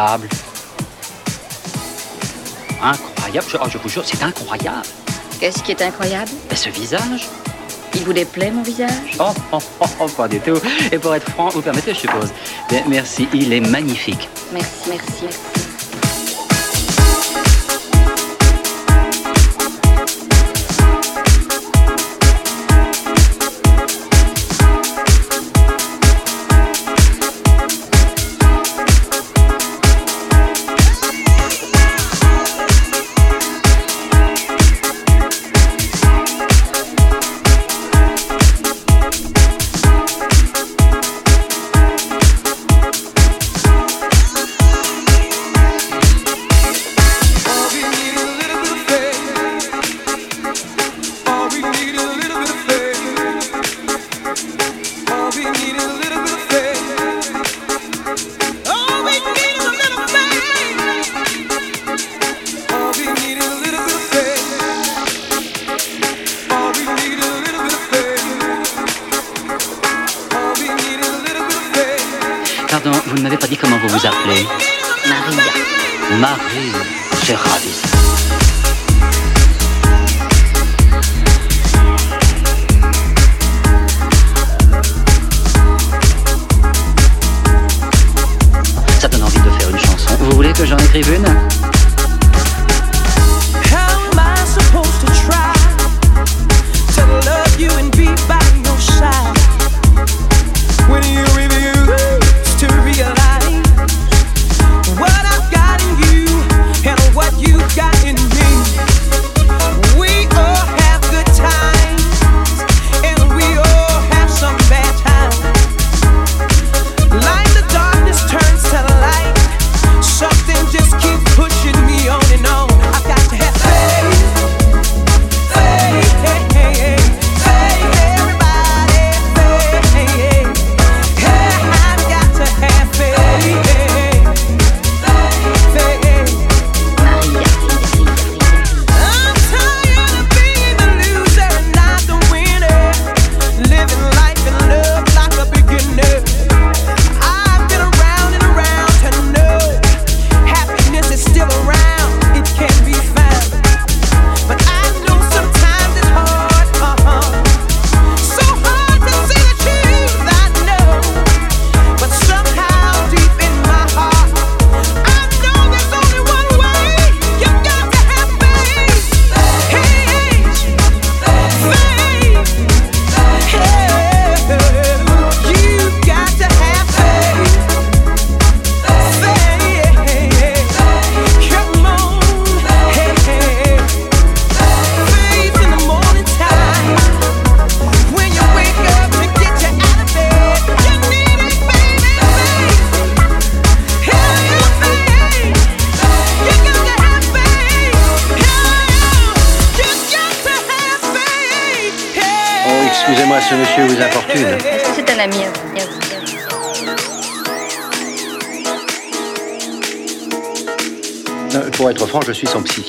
incroyable. Incroyable, je, oh, je vous jure, c'est incroyable. Qu'est-ce qui est incroyable? Mais ce visage Il vous déplaît, mon visage? Oh, oh, oh, oh, pas du tout. Et pour être franc, vous permettez, je suppose. Bien, merci, il est magnifique. Merci, merci, merci.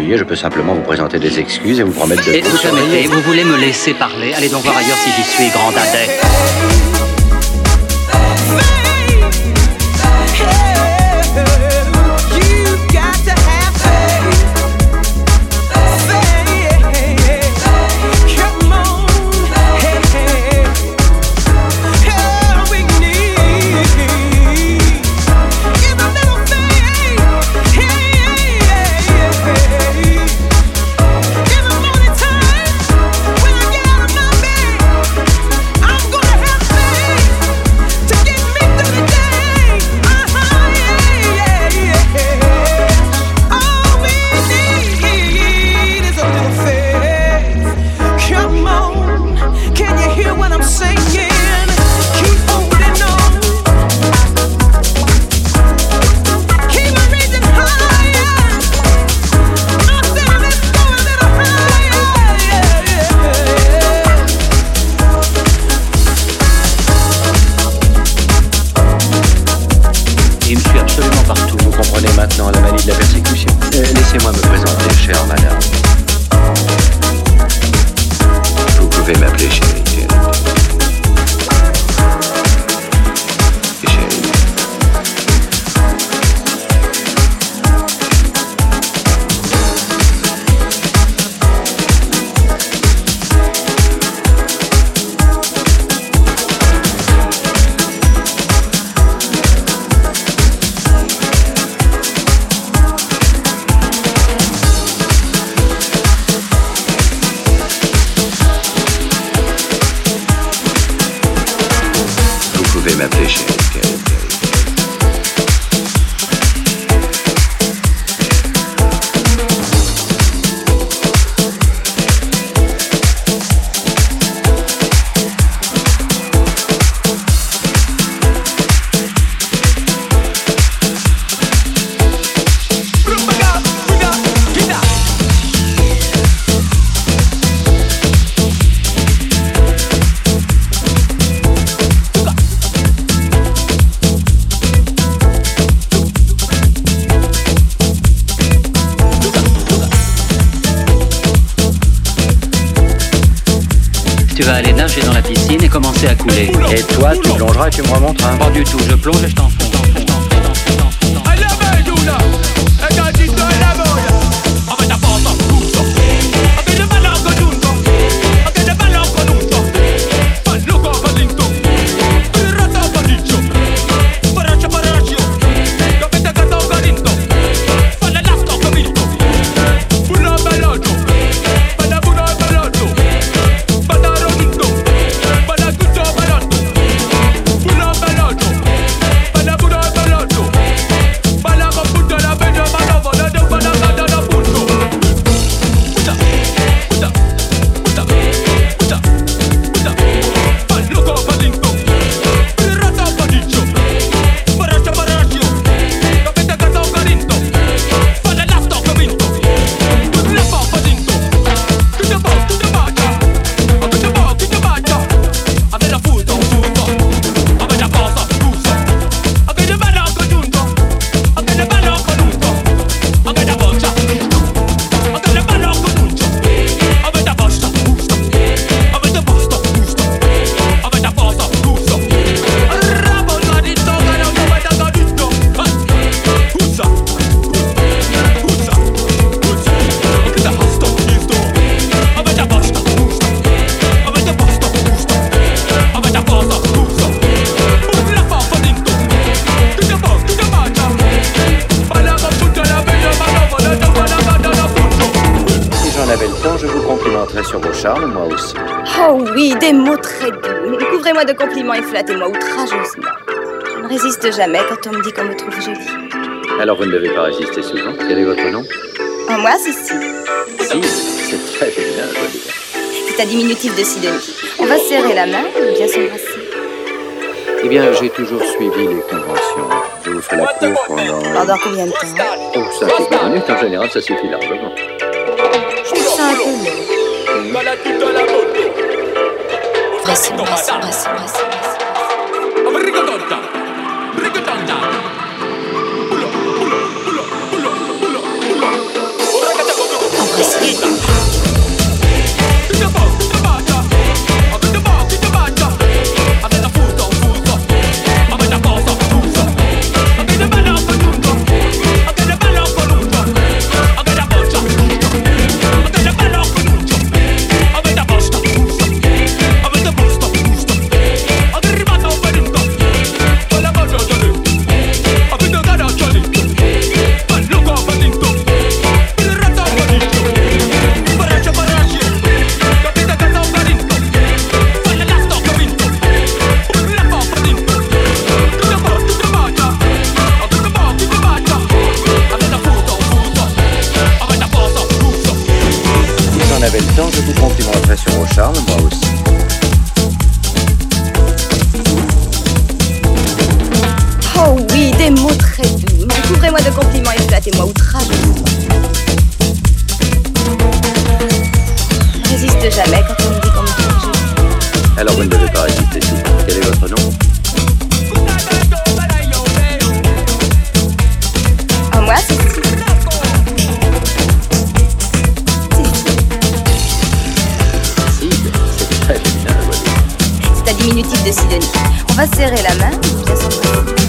je peux simplement vous présenter des excuses et vous promettre de... Et vous permettez, vous voulez me laisser parler? Allez donc voir ailleurs si j'y suis, grand Il je suis absolument partout. Vous comprenez maintenant la manie de la persécution. Euh, laissez-moi me présenter, chère madame. Vous pouvez m'appeler chérie. pas du tout. Je plonge et je t'en adepte. de compliments et flattez-moi outrageusement. Je ne résiste jamais quand on me dit qu'on me trouve jolie. Alors vous ne devez pas résister souvent. Quel est votre nom? Moi, c'est Si. Si, c'est très bien, C'est un diminutif de Sidonie. On va serrer la main ou bien s'embrasser Eh bien, j'ai toujours suivi les conventions. Je vous ferai la cour pendant... Pendant combien de temps? Oh, ça fait minutes. En général, ça suffit largement. Je trouve ça un peu long. Mas, mas, mas, mas. sait jamais quand on dit qu'on me Alors vous ne devez pas résister tout. Quel est votre nom Ah moi c'est C'est un diminutif de Sidonie. On va serrer la main, bien s'embrasser.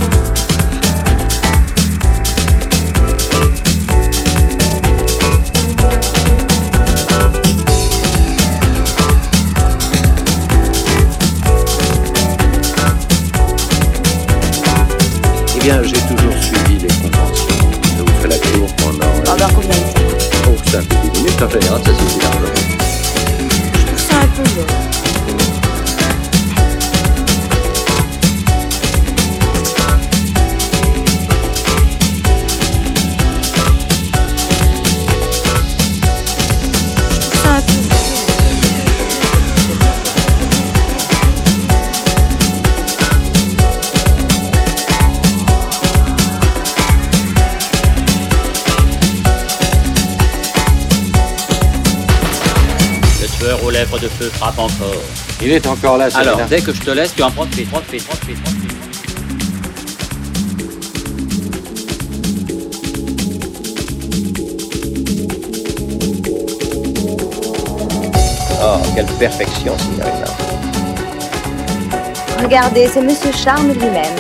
Bien, j'ai toujours suivi les conventions. Je vous fais la cour pendant. Pendant combien Oh, minutes en général, ça suffit largement. Je trouve ça un peu de feu frappe encore. Il est encore là, Alors, dès que je te laisse, tu en profites, profites, profites, profites. Oh, quelle perfection, signorina. Regardez, c'est Monsieur Charme lui-même.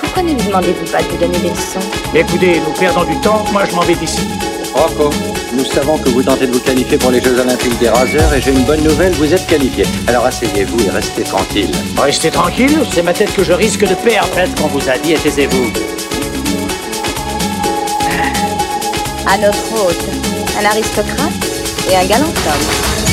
Pourquoi ne lui demandez-vous pas de vous donner des leçons? Écoutez, nous perdons du temps, moi je m'en vais d'ici. Rocco, nous savons que vous tentez de vous qualifier pour les Jeux Olympiques des raseurs et j'ai une bonne nouvelle, vous êtes qualifié. Alors asseyez-vous et restez tranquille. Restez tranquille, c'est ma tête que je risque de perdre. Faites qu'on vous a dit et taisez-vous. À notre hôte, un aristocrate et un galant homme.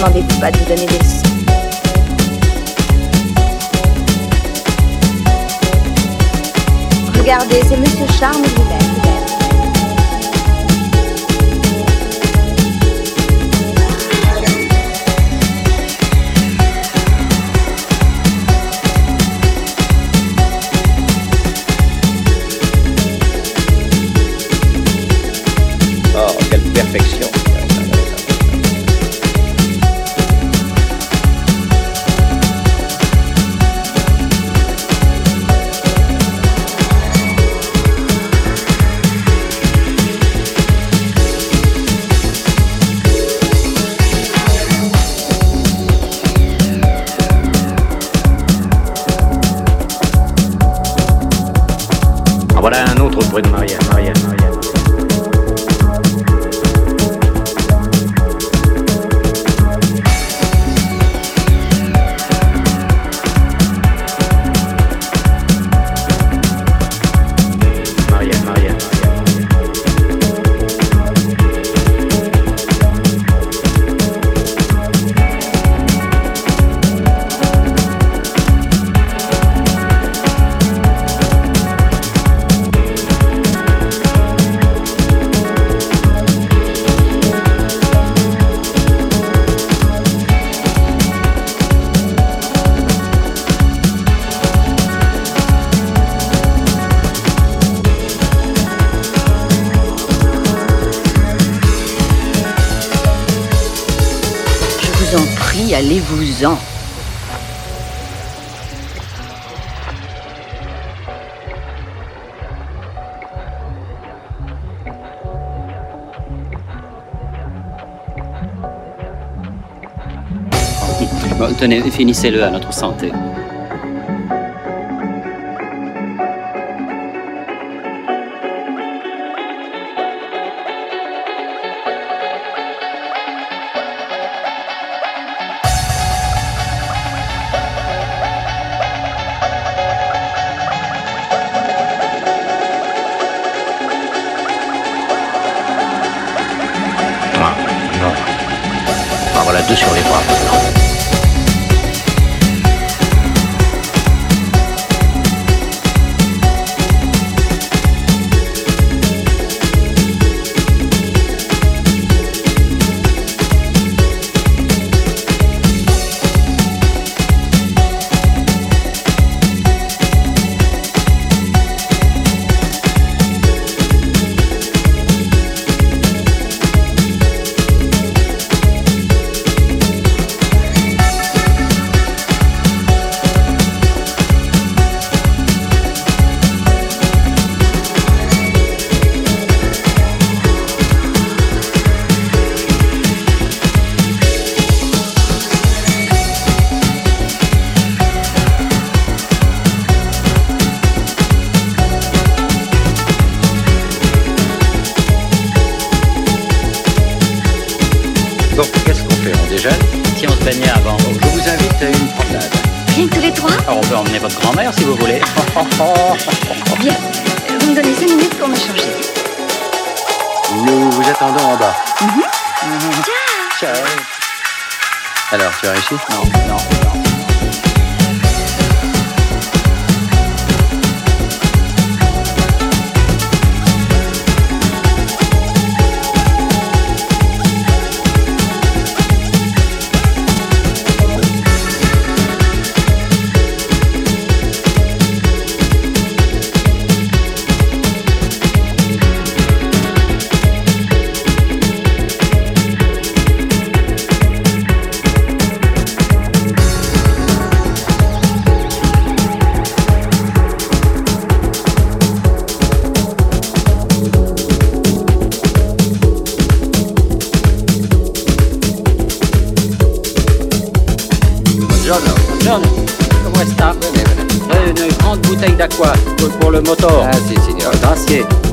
Demandez-vous pas de vous donner des leçons Regardez, c'est Monsieur Charme lui-même. Voilà allez-vous-en. Bon, finissez-le à notre santé. Nous vous attendons en bas. Ciao. Alors, tu as réussi? Non, non, non. quoi Cause pour le motor. Ah, si, signor. Gracias.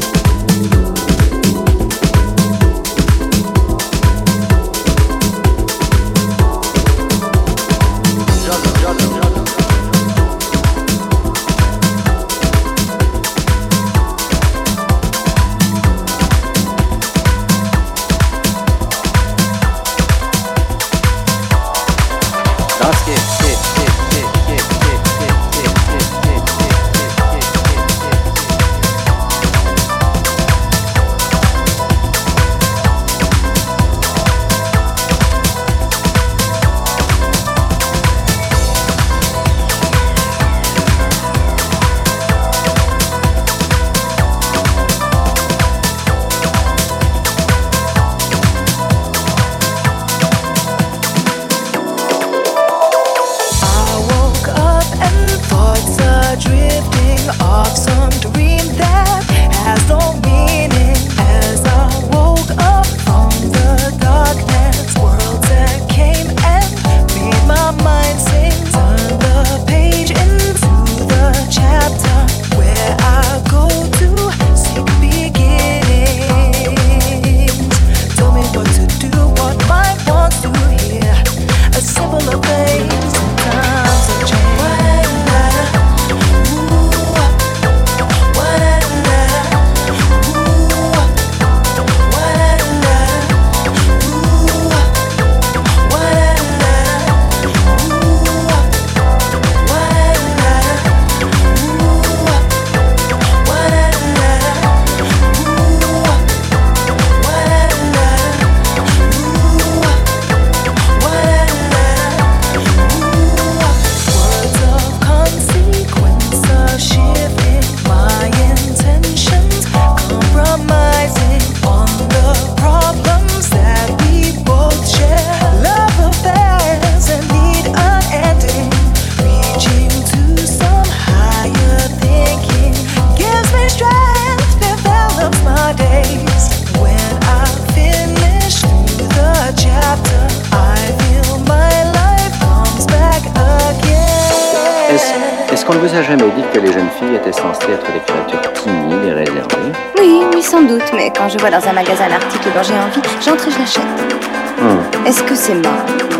dans un magasin l'article dont j'ai envie, j'entre et je l'achète. Hmm. Est-ce que c'est mort?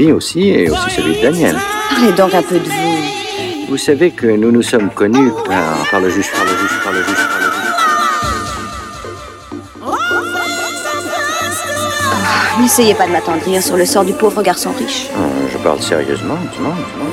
Vie aussi, et aussi celui de Daniel. Parlez donc un peu de vous. Vous savez que nous nous sommes connus par, par le juge, par le juge, par le juge, par le juge. N'essayez pas de m'attendrir sur le sort du pauvre garçon riche. Euh, Je parle sérieusement, doucement, doucement.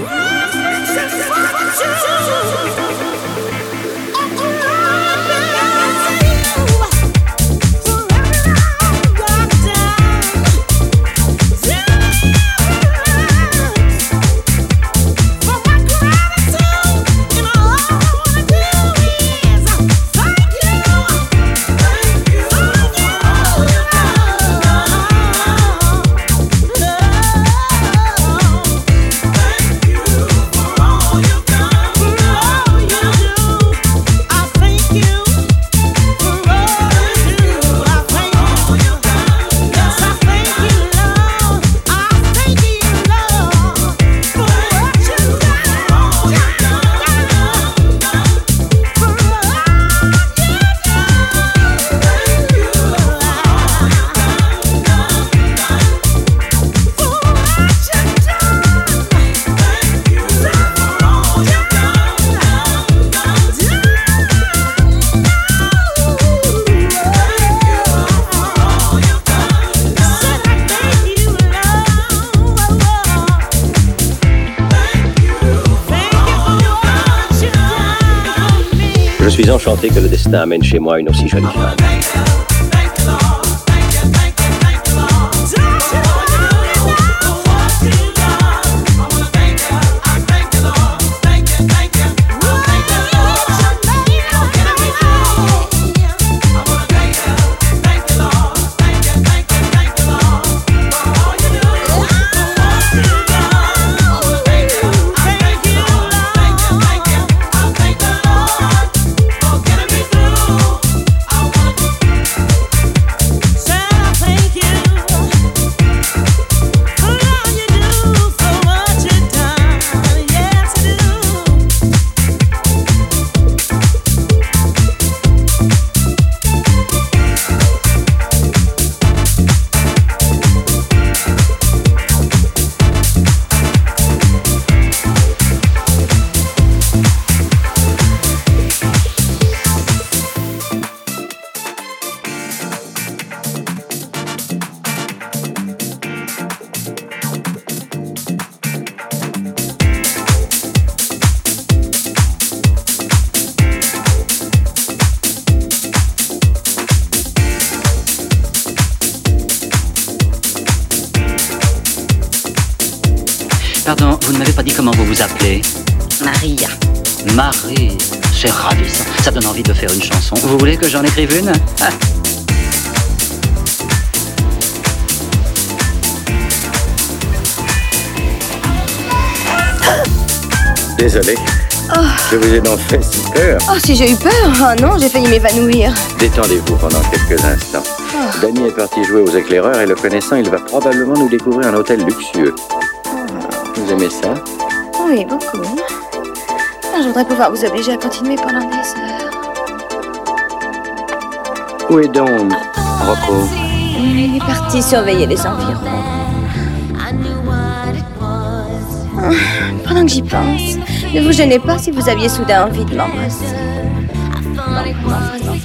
Je suis enchanté que le destin amène chez moi une aussi jolie femme. J'en écrive une Ah, Désolé. Je vous ai donc fait si peur. Oh, si j'ai eu peur Oh non, j'ai failli m'évanouir. Détendez-vous pendant quelques instants. Danny est parti jouer aux éclaireurs et le connaissant, il va probablement nous découvrir un hôtel luxueux. Vous aimez ça? Oui, beaucoup. Ah, Je voudrais pouvoir vous obliger à continuer pendant des heures. Où est donc Rocco Il est parti surveiller les environs. Ah, Pendant que j'y pense, ne vous gênez pas si vous aviez soudain envie de m'embrasser. Non, non, vraiment.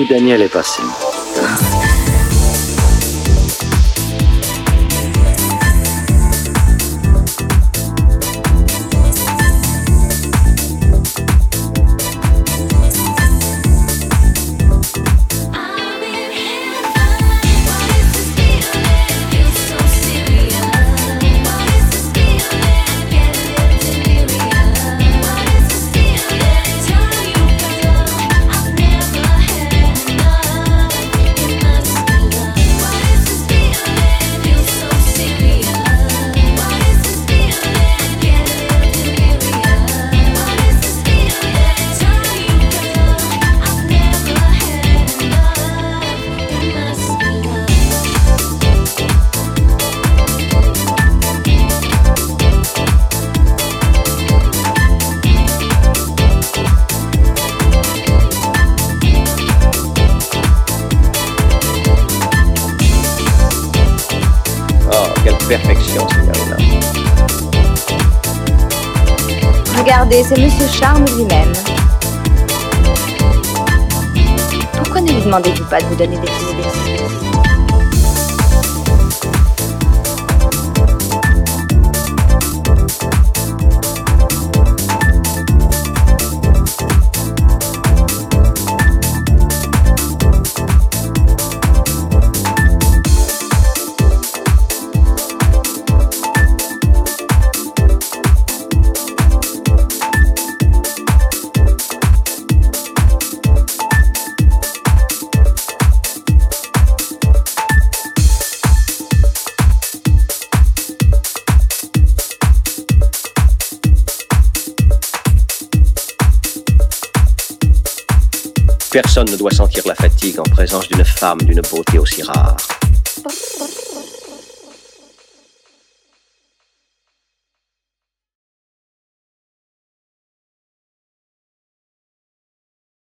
Daniel est passé. Lui-même. Pourquoi ne lui demandez-vous pas de vous donner des idées Personne ne doit sentir la fatigue en présence d'une femme d'une beauté aussi rare.